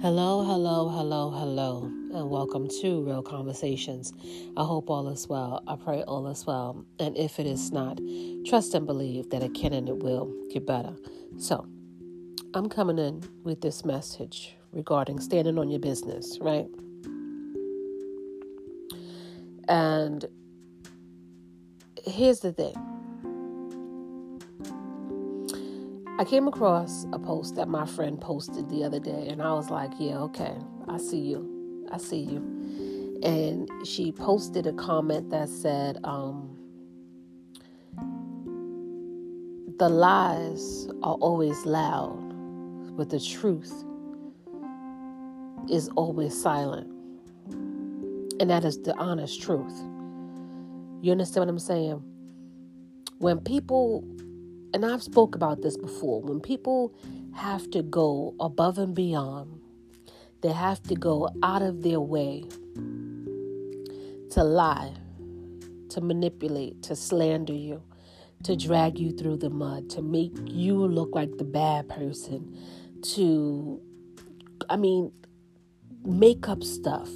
Hello, hello, hello, hello, and welcome to Real Conversations. I hope all is well. I pray all is well. And if it is not, trust and believe that it can and it will get better. So, I'm coming in with this message regarding standing on your business, right? And here's the thing I came across a post that my friend posted the other day, and I was like, yeah, okay, I see you. I see you. And she posted a comment that said, um, the lies are always loud, but the truth is always silent. And that is the honest truth. You understand what I'm saying? When people and I've spoke about this before, when people have to go above and beyond, they have to go out of their way to lie, to manipulate, to slander you, to drag you through the mud, to make you look like the bad person, to, I mean, make up stuff,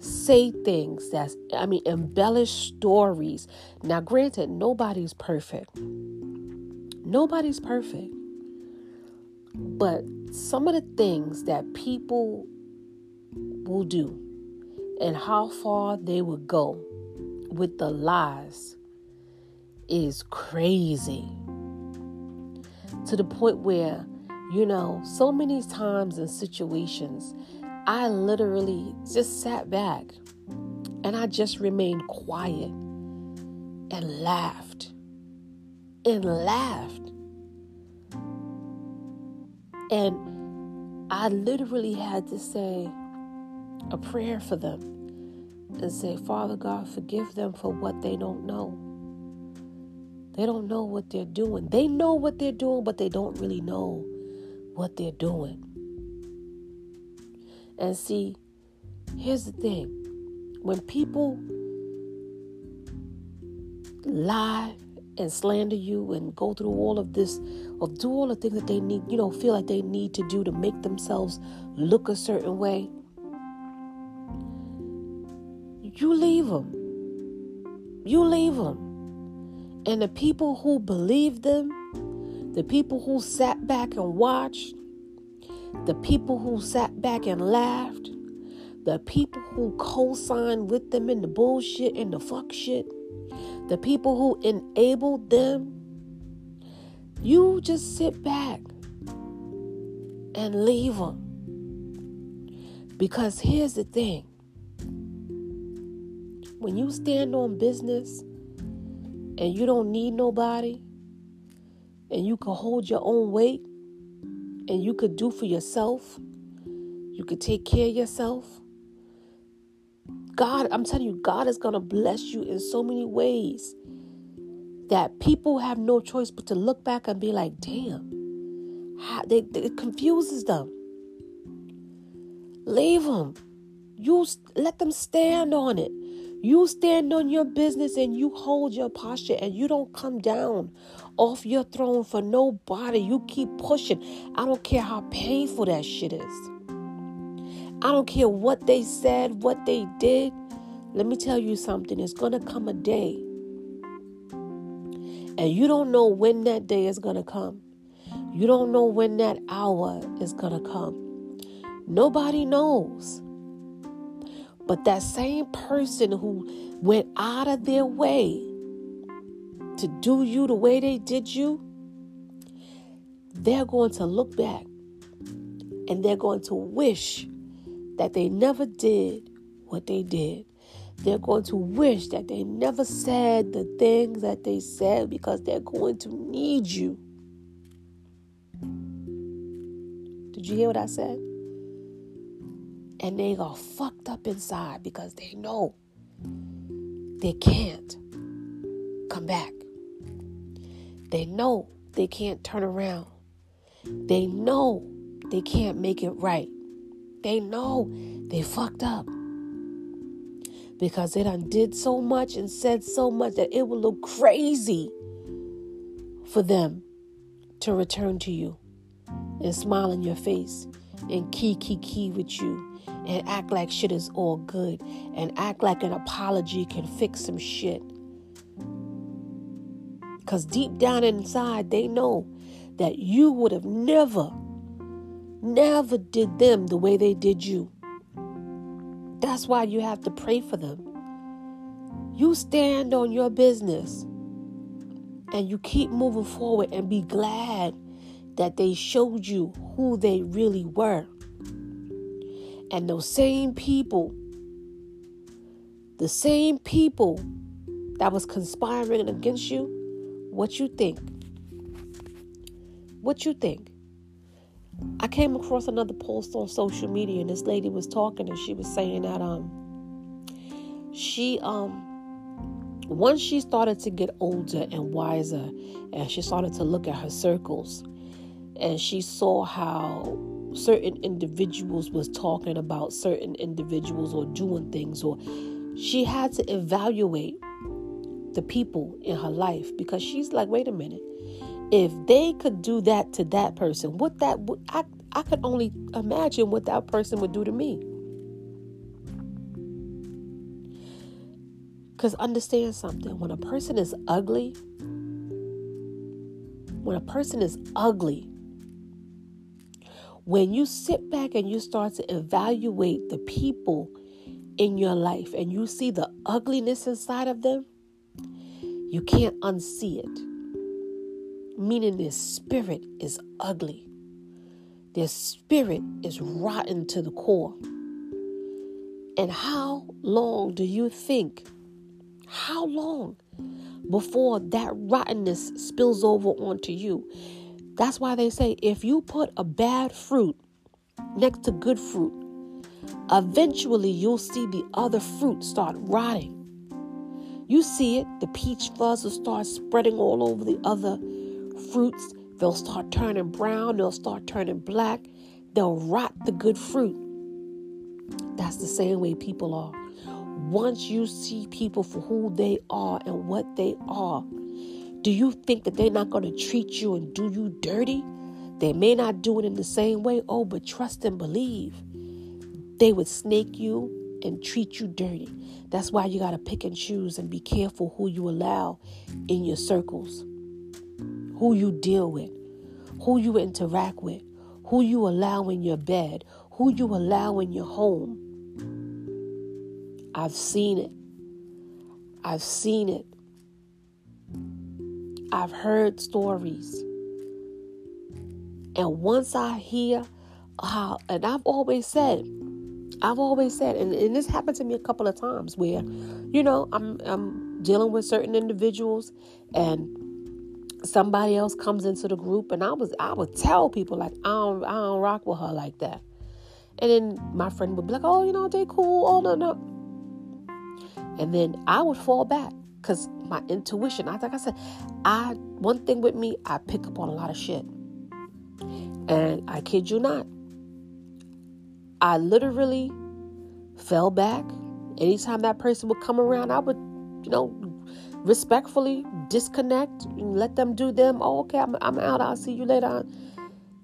say things that's, I mean, embellish stories. Now, granted, nobody's perfect. Nobody's perfect. But some of the things that people will do and how far they will go with the lies is crazy. To the point where, you know, so many times in situations, I literally just sat back and I just remained quiet and laughed and laughed. And I literally had to say a prayer for them and say, Father God, forgive them for what they don't know. They don't know what they're doing. They know what they're doing, but they don't really know what they're doing. And see, here's the thing when people lie and slander you and go through all of this or do all the things that they need, you know, feel like they need to do to make themselves look a certain way, you leave them. You leave them. And the people who believe them, the people who sat back and watched, the people who sat back and laughed, the people who co signed with them in the bullshit and the fuck shit the people who enabled them, you just sit back and leave them. Because here's the thing when you stand on business and you don't need nobody, and you can hold your own weight, and you could do for yourself, you could take care of yourself, God, I'm telling you, God is going to bless you in so many ways that people have no choice but to look back and be like, damn, how, they, it confuses them. Leave them. You let them stand on it. You stand on your business and you hold your posture and you don't come down off your throne for nobody. You keep pushing. I don't care how painful that shit is. I don't care what they said, what they did. Let me tell you something. It's going to come a day. And you don't know when that day is going to come. You don't know when that hour is going to come. Nobody knows. But that same person who went out of their way to do you the way they did you, they're going to look back and they're going to wish that they never did what they did. They're going to wish that they never said the things that they said because they're going to need you. Did you hear what I said? And they are fucked up inside because they know they can't come back. They know they can't turn around. They know they can't make it right. They know they fucked up because they done did so much and said so much that it will look crazy for them to return to you and smile in your face and key key key with you and act like shit is all good and act like an apology can fix some shit. Because deep down inside, they know that you would have never, never did them the way they did you. That's why you have to pray for them. You stand on your business and you keep moving forward and be glad that they showed you who they really were. And those same people, the same people that was conspiring against you, what you think? What you think? I came across another post on social media and this lady was talking and she was saying that um she um once she started to get older and wiser and she started to look at her circles and she saw how certain individuals was talking about certain individuals or doing things or she had to evaluate the people in her life because she's like wait a minute if they could do that to that person what that I, I could only imagine what that person would do to me Because understand something when a person is ugly, when a person is ugly, when you sit back and you start to evaluate the people in your life and you see the ugliness inside of them, you can't unsee it. Meaning their spirit is ugly, their spirit is rotten to the core. And how long do you think how long before that rottenness spills over onto you? That's why they say if you put a bad fruit next to good fruit, eventually you'll see the other fruit start rotting. You see it, the peach fuzz will start spreading all over the other fruits. They'll start turning brown, they'll start turning black, they'll rot the good fruit. That's the same way people are. Once you see people for who they are and what they are, do you think that they're not going to treat you and do you dirty? They may not do it in the same way. Oh, but trust and believe. They would snake you and treat you dirty. That's why you got to pick and choose and be careful who you allow in your circles, who you deal with, who you interact with, who you allow in your bed, who you allow in your home. I've seen it. I've seen it. I've heard stories. And once I hear how, and I've always said, I've always said, and, and this happened to me a couple of times where, you know, I'm I'm dealing with certain individuals and somebody else comes into the group and I was I would tell people like I don't I don't rock with her like that. And then my friend would be like, Oh, you know, they cool. Oh no, no. And then I would fall back because my intuition, I like I said, I one thing with me, I pick up on a lot of shit. And I kid you not, I literally fell back. Anytime that person would come around, I would, you know, respectfully disconnect and let them do them. Oh, okay, I'm, I'm out. I'll see you later.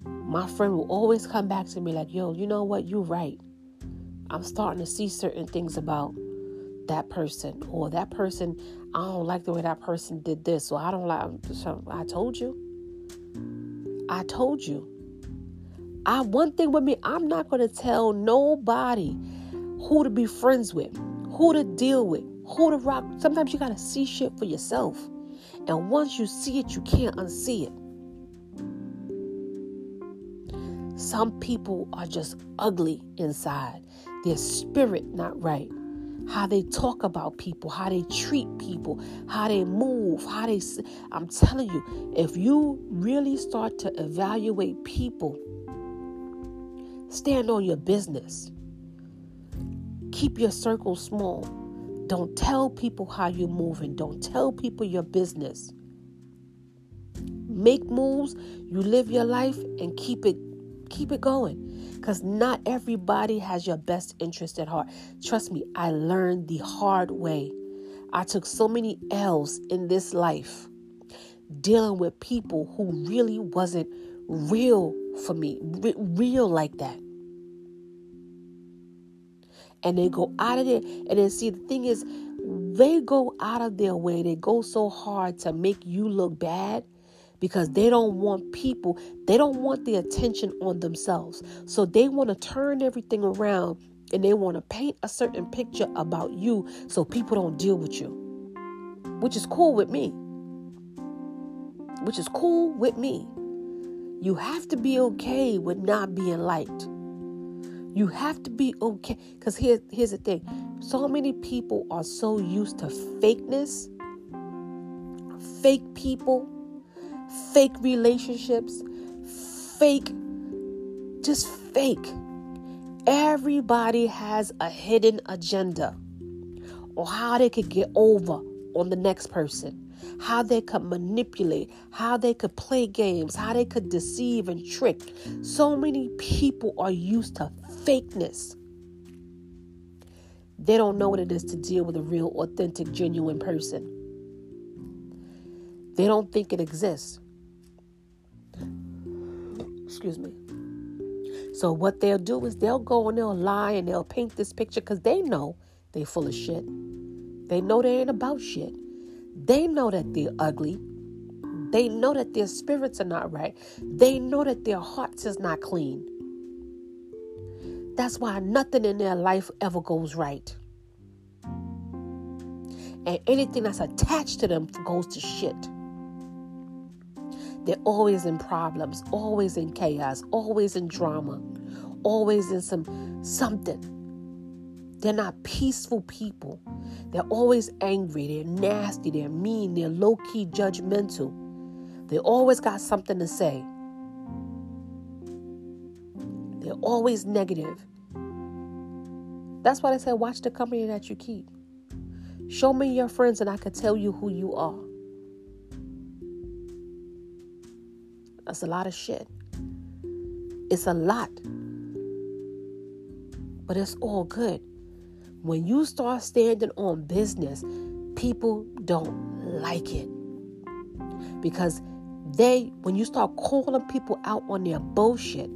My friend will always come back to me like, yo, you know what? You're right. I'm starting to see certain things about that person or that person I don't like the way that person did this or I don't like so I told you I told you I one thing with me I'm not going to tell nobody who to be friends with who to deal with who to rock sometimes you got to see shit for yourself and once you see it you can't unsee it some people are just ugly inside their spirit not right how they talk about people, how they treat people, how they move, how they. I'm telling you, if you really start to evaluate people, stand on your business, keep your circle small. Don't tell people how you're moving, don't tell people your business. Make moves, you live your life and keep it keep it going because not everybody has your best interest at heart. Trust me, I learned the hard way. I took so many L's in this life dealing with people who really wasn't real for me, real like that. And they go out of there. And then see, the thing is, they go out of their way. They go so hard to make you look bad because they don't want people, they don't want the attention on themselves. So they want to turn everything around and they want to paint a certain picture about you so people don't deal with you, which is cool with me. Which is cool with me. You have to be okay with not being liked. You have to be okay. Because here, here's the thing so many people are so used to fakeness, fake people, fake relationships, fake, just fake. Everybody has a hidden agenda or how they could get over on the next person how they could manipulate, how they could play games, how they could deceive and trick. So many people are used to fakeness. They don't know what it is to deal with a real, authentic, genuine person. They don't think it exists. Excuse me. So what they'll do is they'll go and they'll lie and they'll paint this picture because they know they full of shit. They know they ain't about shit. They know that they're ugly. They know that their spirits are not right. They know that their hearts is not clean. That's why nothing in their life ever goes right. And anything that's attached to them goes to shit. They're always in problems, always in chaos, always in drama, always in some something. They're not peaceful people. They're always angry. They're nasty. They're mean. They're low key judgmental. They always got something to say. Always negative. That's why they say, watch the company that you keep. Show me your friends and I can tell you who you are. That's a lot of shit. It's a lot. But it's all good. When you start standing on business, people don't like it. Because they, when you start calling people out on their bullshit,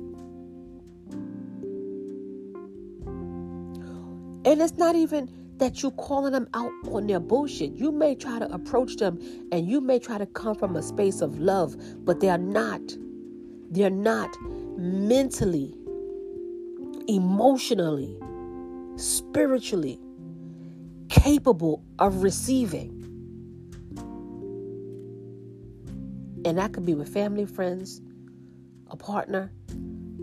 and it's not even that you're calling them out on their bullshit. You may try to approach them and you may try to come from a space of love, but they're not. They're not mentally, emotionally, spiritually capable of receiving. And that could be with family, friends, a partner.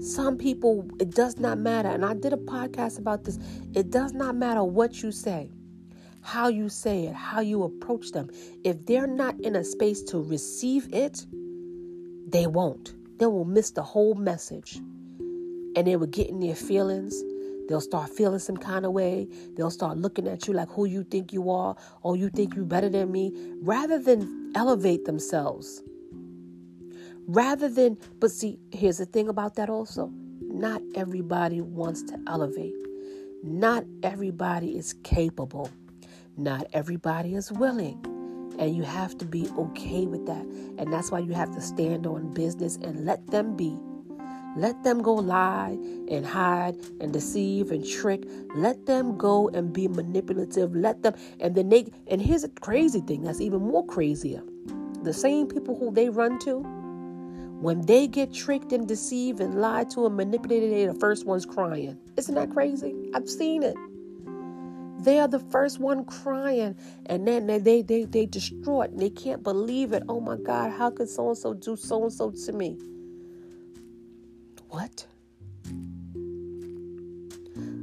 Some people, it does not matter. And I did a podcast about this. It does not matter what you say, how you say it, how you approach them. If they're not in a space to receive it, they won't. They will miss the whole message. And they will get in their feelings They'll start feeling some kind of way. They'll start looking at you like who you think you are, or you think you're better than me, rather than elevate themselves. Rather than, but see, here's the thing about that also. Not everybody wants to elevate. Not everybody is capable. Not everybody is willing. And you have to be okay with that. And that's why you have to stand on business and let them be let them go lie and hide and deceive and trick. Let them go and be manipulative. Let them, and then they, and here's a crazy thing that's even more crazier. The same people who they run to, when they get tricked and deceived and lied to and manipulated, they're the first ones crying. Isn't that crazy? I've seen it. They are the first one crying, and then they they they, they distraught. And they can't believe it. Oh my God, how could so and so do so and so to me? What?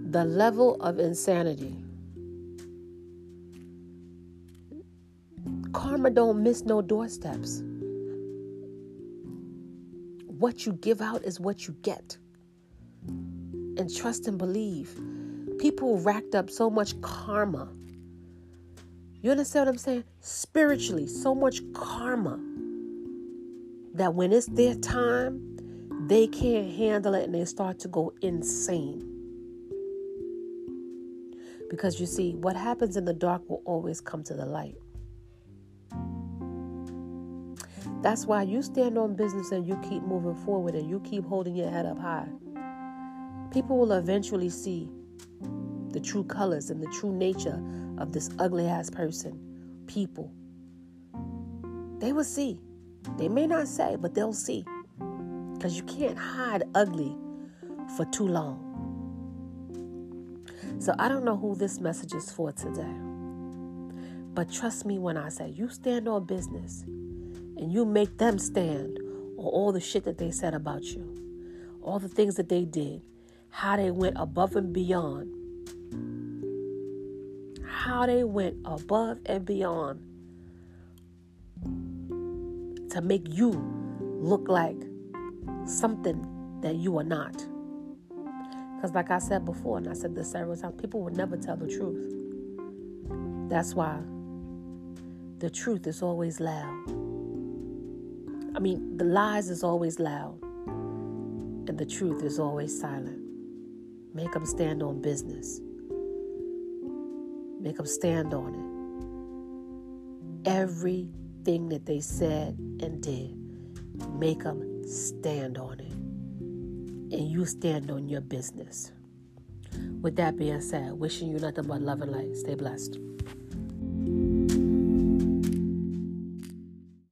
The level of insanity. Karma don't miss no doorsteps. What you give out is what you get. And trust and believe. People racked up so much karma. You understand what I'm saying? Spiritually, so much karma that when it's their time, they can't handle it and they start to go insane. Because you see, what happens in the dark will always come to the light. That's why you stand on business and you keep moving forward and you keep holding your head up high. People will eventually see the true colors and the true nature of this ugly ass person, people. They will see. They may not say, but they'll see. Because you can't hide ugly for too long. So I don't know who this message is for today. But trust me when I say you stand on business and you make them stand on all the shit that they said about you, all the things that they did, how they went above and beyond, how they went above and beyond to make you look like something that you are not. Because, like I said before, and I said this several times, people will never tell the truth. That's why the truth is always loud. I mean, the lies is always loud, and the truth is always silent. Make them stand on business. Make them stand on it. Everything that they said and did, make them stand on it. And you stand on your business. With that being said, wishing you nothing but love and light. Stay blessed.